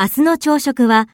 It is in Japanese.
明日の朝食は